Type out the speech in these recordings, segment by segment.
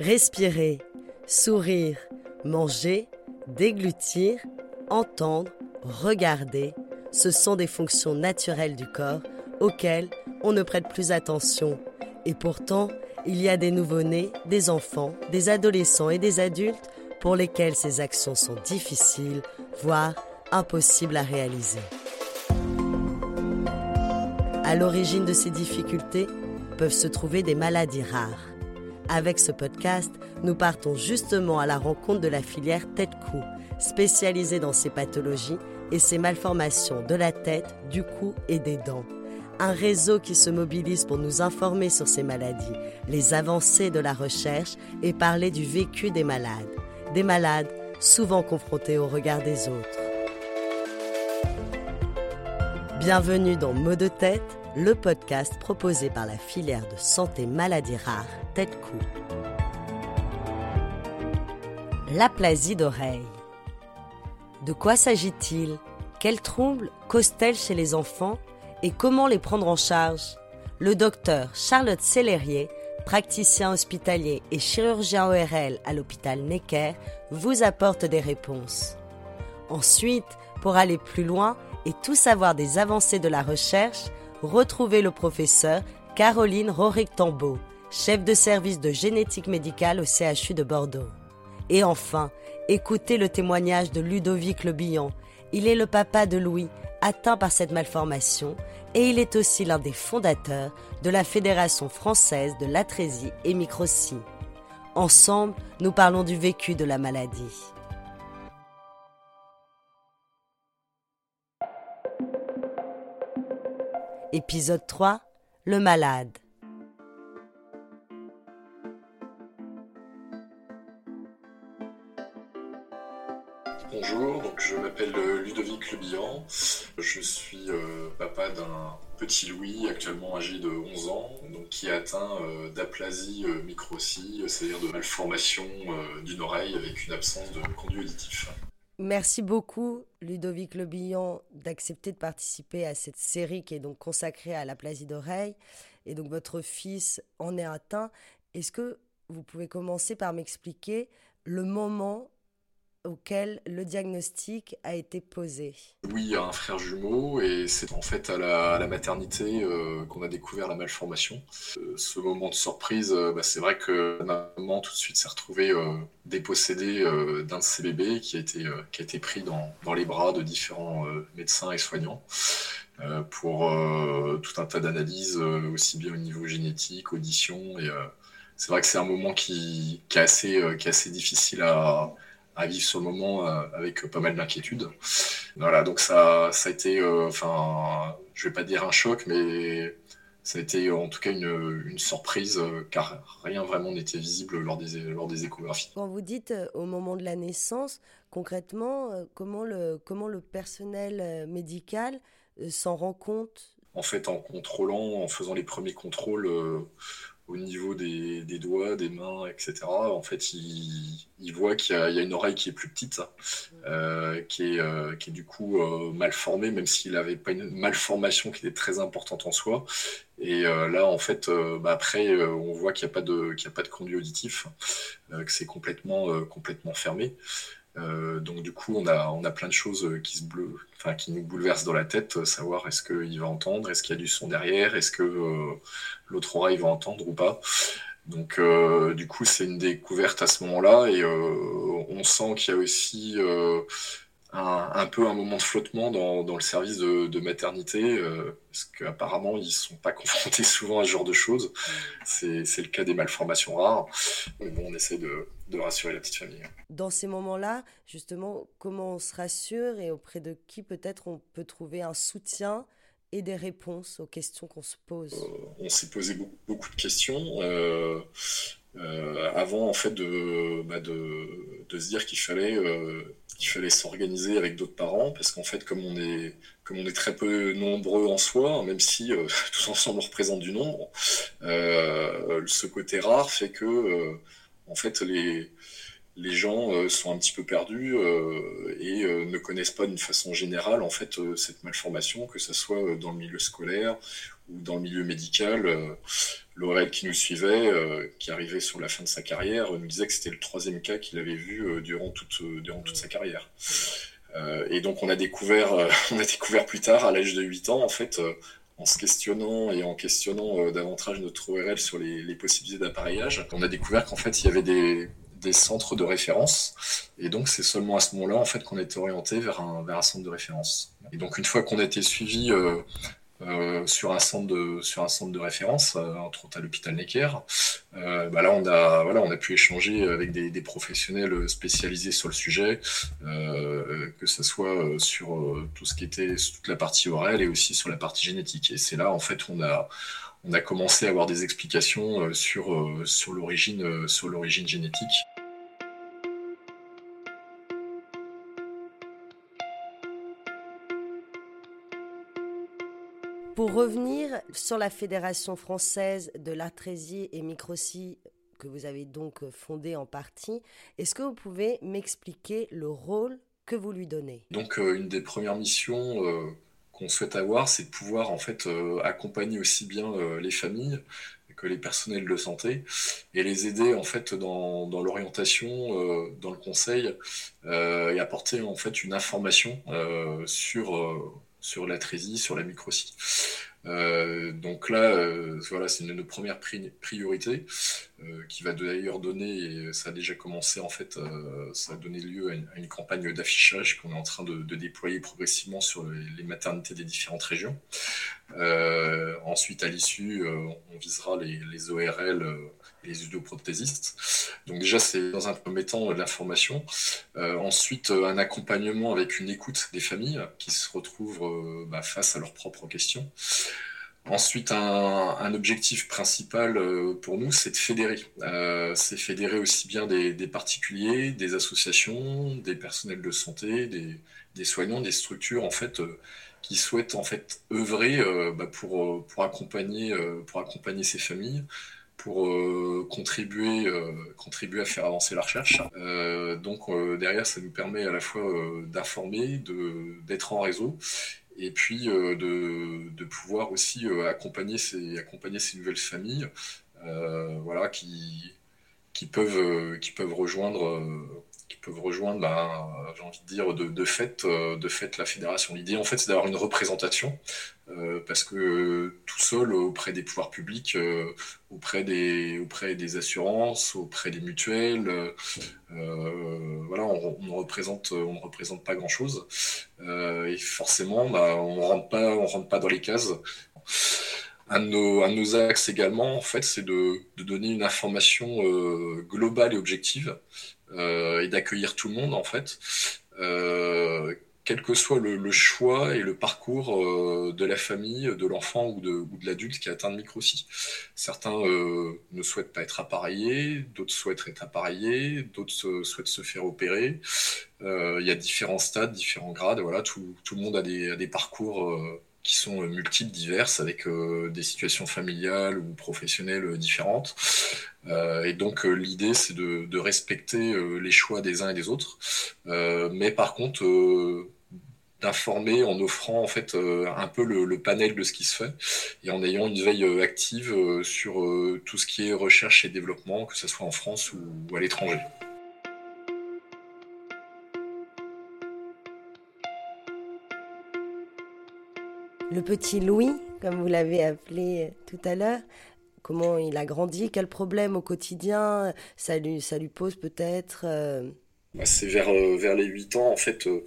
Respirer, sourire, manger, déglutir, entendre, regarder, ce sont des fonctions naturelles du corps auxquelles on ne prête plus attention. Et pourtant, il y a des nouveau-nés, des enfants, des adolescents et des adultes pour lesquels ces actions sont difficiles, voire impossibles à réaliser. À l'origine de ces difficultés peuvent se trouver des maladies rares. Avec ce podcast, nous partons justement à la rencontre de la filière tête-cou, spécialisée dans ces pathologies et ces malformations de la tête, du cou et des dents. Un réseau qui se mobilise pour nous informer sur ces maladies, les avancées de la recherche et parler du vécu des malades. Des malades souvent confrontés au regard des autres. Bienvenue dans Mots de tête, le podcast proposé par la filière de santé maladies rares Tête-Cou. L'aplasie d'oreille. De quoi s'agit-il? Quels troubles causent-elles chez les enfants? Et comment les prendre en charge? Le docteur Charlotte Sellerier, praticien hospitalier et chirurgien ORL à l'hôpital Necker, vous apporte des réponses. Ensuite, pour aller plus loin et tout savoir des avancées de la recherche, retrouvez le professeur Caroline Roric-Tambeau, chef de service de génétique médicale au CHU de Bordeaux. Et enfin, écoutez le témoignage de Ludovic Le Billon. Il est le papa de Louis, atteint par cette malformation, et il est aussi l'un des fondateurs de la Fédération française de l'atrésie et microcie. Ensemble, nous parlons du vécu de la maladie. Épisode 3 Le malade. Bonjour, donc je m'appelle euh, Ludovic Lebihan. Je suis euh, papa d'un petit Louis actuellement âgé de 11 ans, donc qui est atteint euh, d'aplasie microcie, c'est-à-dire de malformation d'une oreille avec une absence de conduit auditif. Merci beaucoup, Ludovic Lebihan, d'accepter de participer à cette série qui est donc consacrée à l'aplasie d'oreille. Et donc, votre fils en est atteint. Est-ce que vous pouvez commencer par m'expliquer le moment auquel le diagnostic a été posé Oui, il y a un frère jumeau et c'est en fait à la, maternité euh, qu'on a découvert la malformation. Euh, ce moment de surprise, euh, bah, c'est vrai que maman tout de suite s'est retrouvée dépossédée d'un de ses bébés qui a été, qui a été pris dans, dans les bras de différents médecins et soignants. pour tout un tas d'analyses, aussi bien au niveau génétique, audition. Et c'est vrai que c'est un moment qui, qui, assez, qui est assez difficile à, à vivre le moment euh, avec pas mal d'inquiétude. Voilà, donc ça, ça a été, euh, enfin, je vais pas dire un choc, mais ça a été en tout cas une, une surprise euh, car rien vraiment n'était visible lors des, lors des échographies. Quand vous dites au moment de la naissance, concrètement, comment le, comment le personnel médical s'en rend compte? En fait, en contrôlant, en faisant les premiers contrôles au niveau des, doigts, des mains, etc. En fait, il, voit qu'il y, a une oreille qui est plus petite, euh, qui, est, euh, qui est du coup euh, mal formée, même s'il n'avait pas une malformation qui était très importante en soi. Et là, en fait, bah, après, on voit qu'il n'y a, pas de, qu'il a pas de conduit auditif, que c'est complètement, complètement fermé. Euh, donc du coup, on a, on a plein de choses euh, qui, se bleu, enfin, qui nous bouleversent dans la tête, euh, savoir est-ce qu'il va entendre, est-ce qu'il y a du son derrière, est-ce que l'autre oreille va entendre ou pas. Donc du coup, c'est une découverte à ce moment-là et on sent qu'il y a aussi un, peu un moment de flottement dans, dans le service de, maternité, parce qu'apparemment, ils ne sont pas confrontés souvent à ce genre de choses. C'est le cas des malformations rares. Mais bon, on essaie de, de rassurer la petite famille. Dans ces moments-là, justement, comment on se rassure et auprès de qui peut-être on peut trouver un soutien et des réponses aux questions qu'on se pose euh, On s'est posé beaucoup, de questions. Euh, euh, avant en fait de, bah, se dire qu'il fallait, qu'il fallait s'organiser avec d'autres parents parce qu'en fait comme on est comme on est très peu nombreux en soi, même si tous ensemble on représente du nombre, ce côté rare fait que en fait, les, les gens euh, sont un petit peu perdus euh, et euh, ne connaissent pas d'une façon générale en fait cette malformation, que ce soit dans le milieu scolaire ou dans le milieu médical, l'ORL qui nous suivait, qui arrivait sur la fin de sa carrière, nous disait que c'était le troisième cas qu'il avait vu durant toute, durant toute sa carrière. et donc on a découvert, on a découvert plus tard, à l'âge de 8 ans, en fait, en se questionnant et en questionnant davantage notre ORL sur les, les possibilités d'appareillage, on a découvert qu'en fait il y avait des, des centres de référence. Et donc, c'est seulement à ce moment-là, en fait, qu'on était orienté vers un, vers un centre de référence. Et donc, une fois qu'on a été suivi euh, euh, sur, un centre de, sur un centre de référence, euh, entre autres à l'hôpital Necker, bah là, on a, voilà, on a pu échanger avec des, professionnels spécialisés sur le sujet, que ce soit sur tout ce qui était toute la partie orale et aussi sur la partie génétique. Et c'est là, en fait, on a on a commencé à avoir des explications euh, sur, euh, sur l'origine euh, sur l'origine génétique. Pour revenir sur la Fédération française de l'artrésie et microtie que vous avez donc fondée en partie, est-ce que vous pouvez m'expliquer le rôle que vous lui donnez? Donc une des premières missions qu'on souhaite avoir, c'est de pouvoir en fait euh, accompagner aussi bien euh, les familles que les personnels de santé et les aider en fait dans, dans l'orientation, euh, dans le conseil et apporter en fait une information sur sur l'atrésie, sur la microcie. Donc là, voilà, c'est une de nos premières priorités euh, qui va d'ailleurs donner, et ça a déjà commencé en fait, ça a donné lieu à une, campagne d'affichage qu'on est en train de, déployer progressivement sur les, maternités des différentes régions. ensuite, à l'issue, on visera les, les ORL les udoprothésistes. Donc déjà, c'est dans un premier temps de l'information. ensuite, un accompagnement avec une écoute des familles qui se retrouvent bah, face à leurs propres questions. Ensuite, un, objectif principal euh, pour nous, c'est de fédérer. Euh, c'est fédérer aussi bien des, particuliers, des associations, des personnels de santé, des, soignants, des structures en fait euh, qui souhaitent en fait œuvrer bah, pour, pour, accompagner, pour accompagner ces familles pour contribuer, contribuer à faire avancer la recherche. donc derrière, ça nous permet à la fois d'informer, d'être en réseau et puis euh, de, pouvoir aussi euh, accompagner, ces, accompagner ces nouvelles familles euh, voilà, qui, qui, peuvent, qui peuvent rejoindre qui peuvent rejoindre, ben, j'ai envie de dire, de, de, fait, de fait la fédération. L'idée, en fait, c'est d'avoir une représentation, parce que tout seul, auprès des pouvoirs publics, auprès, des, auprès des assurances, auprès des mutuelles, voilà, on, on, représente, on ne représente pas grand-chose. Euh, et forcément, bah, on rentre pas, on rentre pas dans les cases. Un de, nos, un de nos axes également, en fait, c'est de, de, donner une information euh, globale et objective euh, et d'accueillir tout le monde, en fait, euh, quel que soit le, le, choix et le parcours euh, de la famille, de l'enfant ou de, l'adulte qui a atteint de microcie. Certains euh, ne souhaitent pas être appareillés, d'autres souhaitent être appareillés, d'autres souhaitent se faire opérer. Euh, il y a différents stades, différents grades. Voilà, tout, le monde a des parcours qui sont multiples, diverses, avec des situations familiales ou professionnelles différentes. et donc l'idée, c'est de, respecter les choix des uns et des autres. mais par contre, d'informer en offrant en fait euh, un peu le, panel de ce qui se fait et en ayant une veille euh, active euh, sur tout ce qui est recherche et développement, que ce soit en France ou, à l'étranger. Le petit Louis, comme vous l'avez appelé tout à l'heure, comment il a grandi, quel problème au quotidien ça lui, ça lui pose peut-être bah, c'est vers, euh, vers les 8 ans, en fait, euh,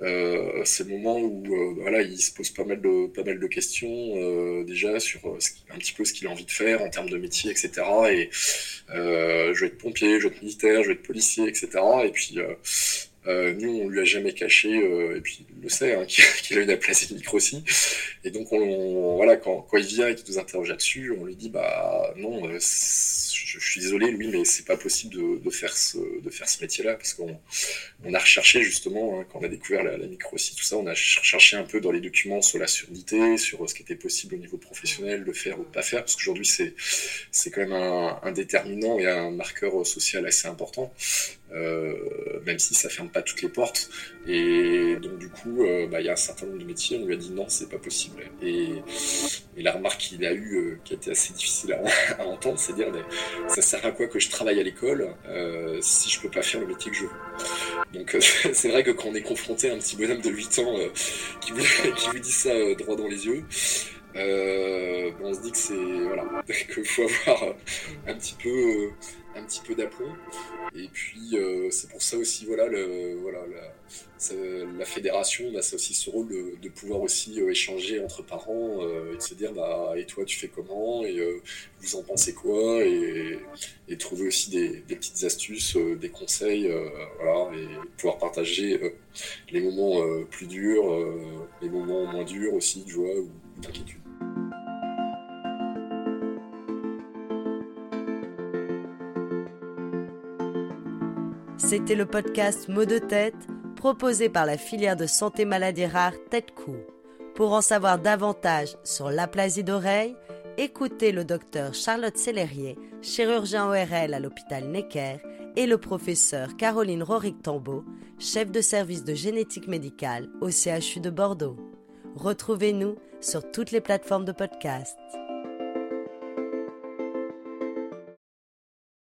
euh, c'est le moment où voilà, il se pose pas mal de, pas mal de questions déjà sur un petit peu ce qu'il a envie de faire en termes de métier, etc. Et je vais être pompier, je vais être militaire, je vais être policier, etc. Et puis nous, on lui a jamais caché, et puis le sait, hein, qu'il a une aplasie aussi. Et donc, on, voilà, quand, quand il vient et qu'il nous interroge là-dessus, on lui dit, bah non, je, suis désolé, Louis, mais c'est pas possible de, faire ce, de faire ce métier-là parce qu'on on a recherché justement, hein, quand on a découvert la, la tout ça, on a recherché un peu dans les documents sur la surdité, sur ce qui était possible au niveau professionnel de faire ou de pas faire, parce qu'aujourd'hui c'est quand même un, déterminant et un marqueur social assez important. euh, même si ça ferme pas toutes les portes. Et donc du coup, euh, bah, il y a un certain nombre de métiers, on lui a dit non, c'est pas possible. Et, la remarque qu'il a eue, euh, qui a été assez difficile à, entendre, c'est dire, ça sert à quoi que je travaille à l'école si je peux pas faire le métier que je veux? Donc c'est vrai que quand on est confronté à un petit bonhomme de 8 ans qui, vous, qui vous dit ça droit dans les yeux, on se dit que c'est voilà qu'il faut avoir un petit peu un petit peu d'aplomb. Et puis euh, c'est pour ça aussi voilà le, voilà la, fédération a ça aussi ce rôle de, pouvoir aussi euh, échanger entre parents euh, et de se dire bah et toi tu fais comment et vous en pensez quoi et, trouver aussi des, petites astuces, des conseils voilà et pouvoir partager les moments plus durs, les moments moins durs aussi de joie ou d'inquiétude. C'était le podcast Mots de tête proposé par la filière de santé maladie rare Tête. Pour en savoir davantage sur l'aplasie d'oreille, écoutez le docteur Charlotte Sellerier, chirurgien ORL à l'hôpital Necker, et le professeur Caroline Roric-Tambeau, chef de service de génétique médicale au CHU de Bordeaux. Retrouvez-nous sur toutes les plateformes de podcast.